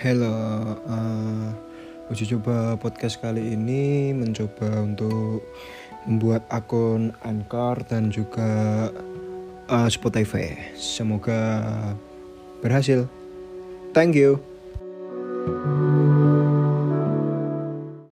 Hello, uh, uji coba podcast kali ini mencoba untuk membuat akun Anchor dan juga uh, Spotify. Semoga berhasil. Thank you.